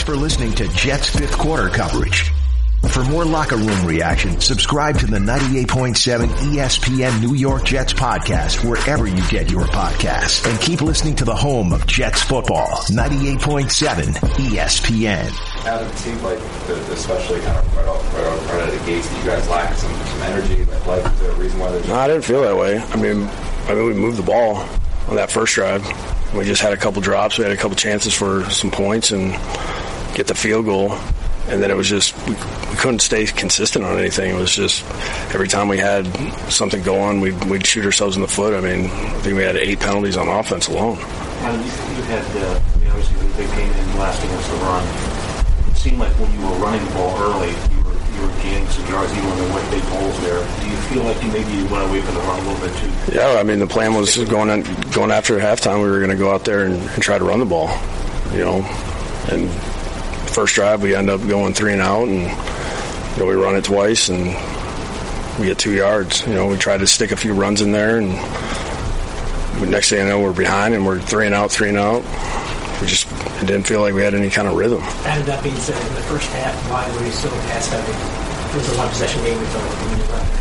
Thanks for listening to Jets fifth quarter coverage. For more locker room reaction, subscribe to the 98.7 ESPN New York Jets podcast wherever you get your podcasts. And keep listening to the home of Jets football, 98.7 ESPN. Adam, it seemed like, the, especially kind of right, off, right, off, right out of the gates, that you guys lacked some, some energy. Like, like, is there a reason why there's... No, I didn't feel that way. I mean, I mean, we moved the ball on that first drive. We just had a couple drops. We had a couple chances for some points and get the field goal and then it was just we, we, couldn't stay consistent on anything. It was just every time we had something go on, we'd, we'd shoot ourselves in the foot. I mean, I think we had eight penalties on offense alone. Adam, you, you had uh, you know, obviously the big game in last against the run. It seemed like when you were running the ball early, you were you were gaining some yards even when there weren't big holes there. Do you feel like you maybe you went away from the run a little bit too? Yeah, I mean the plan was going on, going after halftime. We were going to go out there and, and try to run the ball, you know, and first drive we end up going three and out, and you know we run it twice and we get two yards. You know we try to stick a few runs in there, and next thing I know we're behind and we're three and out, three and out. We just it didn't feel like we had any kind of rhythm. That being said, in the first half, why were you so pass heavy? It was a one possession game.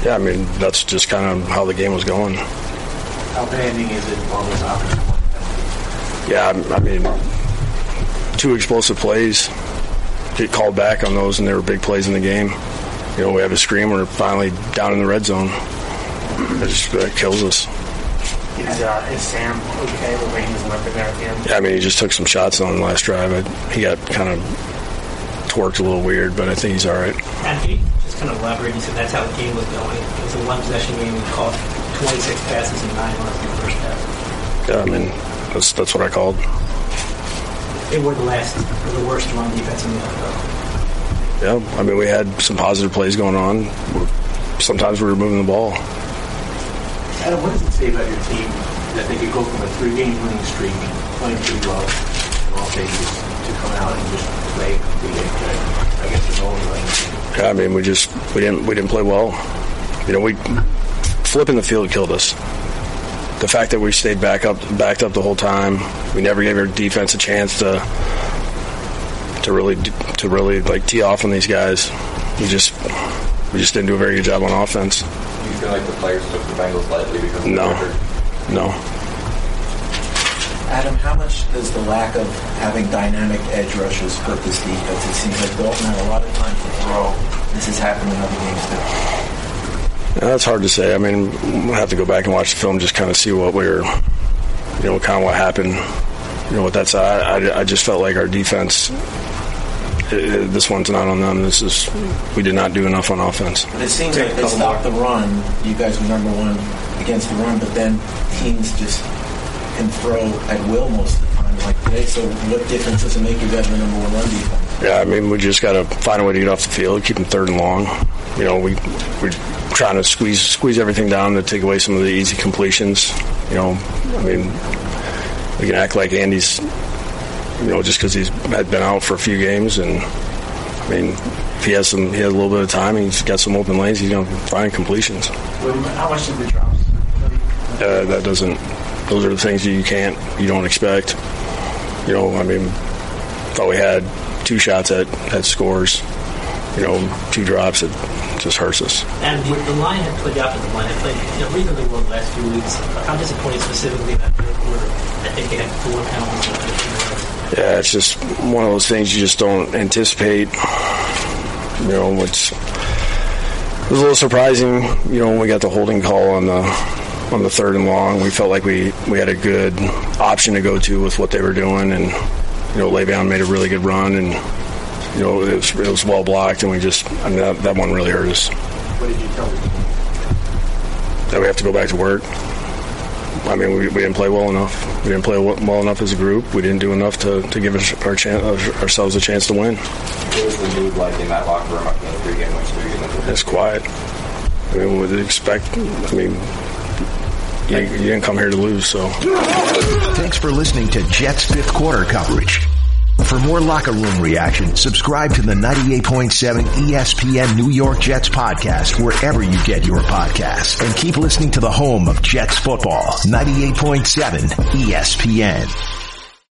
Yeah, I mean that's just kind of how the game was going. How demanding is it on this offensive Yeah, I mean, two explosive plays get called back on those, and they were big plays in the game. You know, we have a screen. We're finally down in the red zone. It just it kills us. Is, uh, is Sam okay with Rain is up there at the end? Yeah, I mean, he just took some shots on the last drive. I, he got kind of twerked a little weird, but I think he's all right. And he just kind of elaborate. He said that's how the game was going. It was a one possession game. We called 26 passes and nine runs in the first half. Yeah, I mean, that's that's what I called they were the last, or the worst run defense in the NFL. Yeah, I mean, we had some positive plays going on. Sometimes we were moving the ball. Adam, what does it say about your team that they could go from a three-game winning streak, playing pretty well in all phases, to come out and just play three-game? I guess it's only like. Yeah, I mean, we just we didn't we didn't play well. You know, we flipping the field killed us the fact that we stayed back up, backed up the whole time, we never gave our defense a chance to to really to really like tee off on these guys. We just we just didn't do a very good job on offense. Do you feel like the players took the Bengals lightly because of no, no. Adam, how much does the lack of having dynamic edge rushers hurt this defense? It seems like Dalton had a lot of time to throw. This has happened in other games too. That's hard to say. I mean, we'll have to go back and watch the film just kind of see what we are you know, kind of what happened. You know, with that said, I, I just felt like our defense. It, it, this one's not on them. This is we did not do enough on offense. But it seems like they stopped the run. You guys were number one against the run, but then teams just can throw at will most of the time, like today. So, what difference does it make you guys the number one run defense? Yeah, I mean, we just got to find a way to get off the field, keep them third and long. You know, we we trying to squeeze squeeze everything down to take away some of the easy completions. You know, I mean, we can act like Andy's, you know, just because he's had been out for a few games, and I mean, if he has some, he has a little bit of time, he's got some open lanes, he's going to find completions. How much did the drops? Uh, that doesn't. Those are the things that you can't, you don't expect. You know, I mean, thought we had two shots at at scores. You know, two drops. It just hurts us. And the, the line had played out, the line had played you know, reasonably well the last few weeks. I'm disappointed specifically in that third quarter. I think they had four penalties. Yeah, it's just one of those things you just don't anticipate. You know, it was a little surprising. You know, when we got the holding call on the on the third and long, we felt like we we had a good option to go to with what they were doing, and you know, Le'Veon made a really good run and you know, it was, it was well blocked, and we just, I mean, that, that one really hurt us. What did you tell them? That we have to go back to work. I mean, we, we didn't play well enough. We didn't play well enough as a group. We didn't do enough to, to give us our chance, ourselves a chance to win. What was the mood like in that locker room after the three-game win streak? It's quiet. I mean, we would expect. I mean, you, you didn't come here to lose, so. Thanks for listening to Jets fifth quarter coverage. For more locker room reaction, subscribe to the 98.7 ESPN New York Jets podcast wherever you get your podcasts. And keep listening to the home of Jets football, 98.7 ESPN.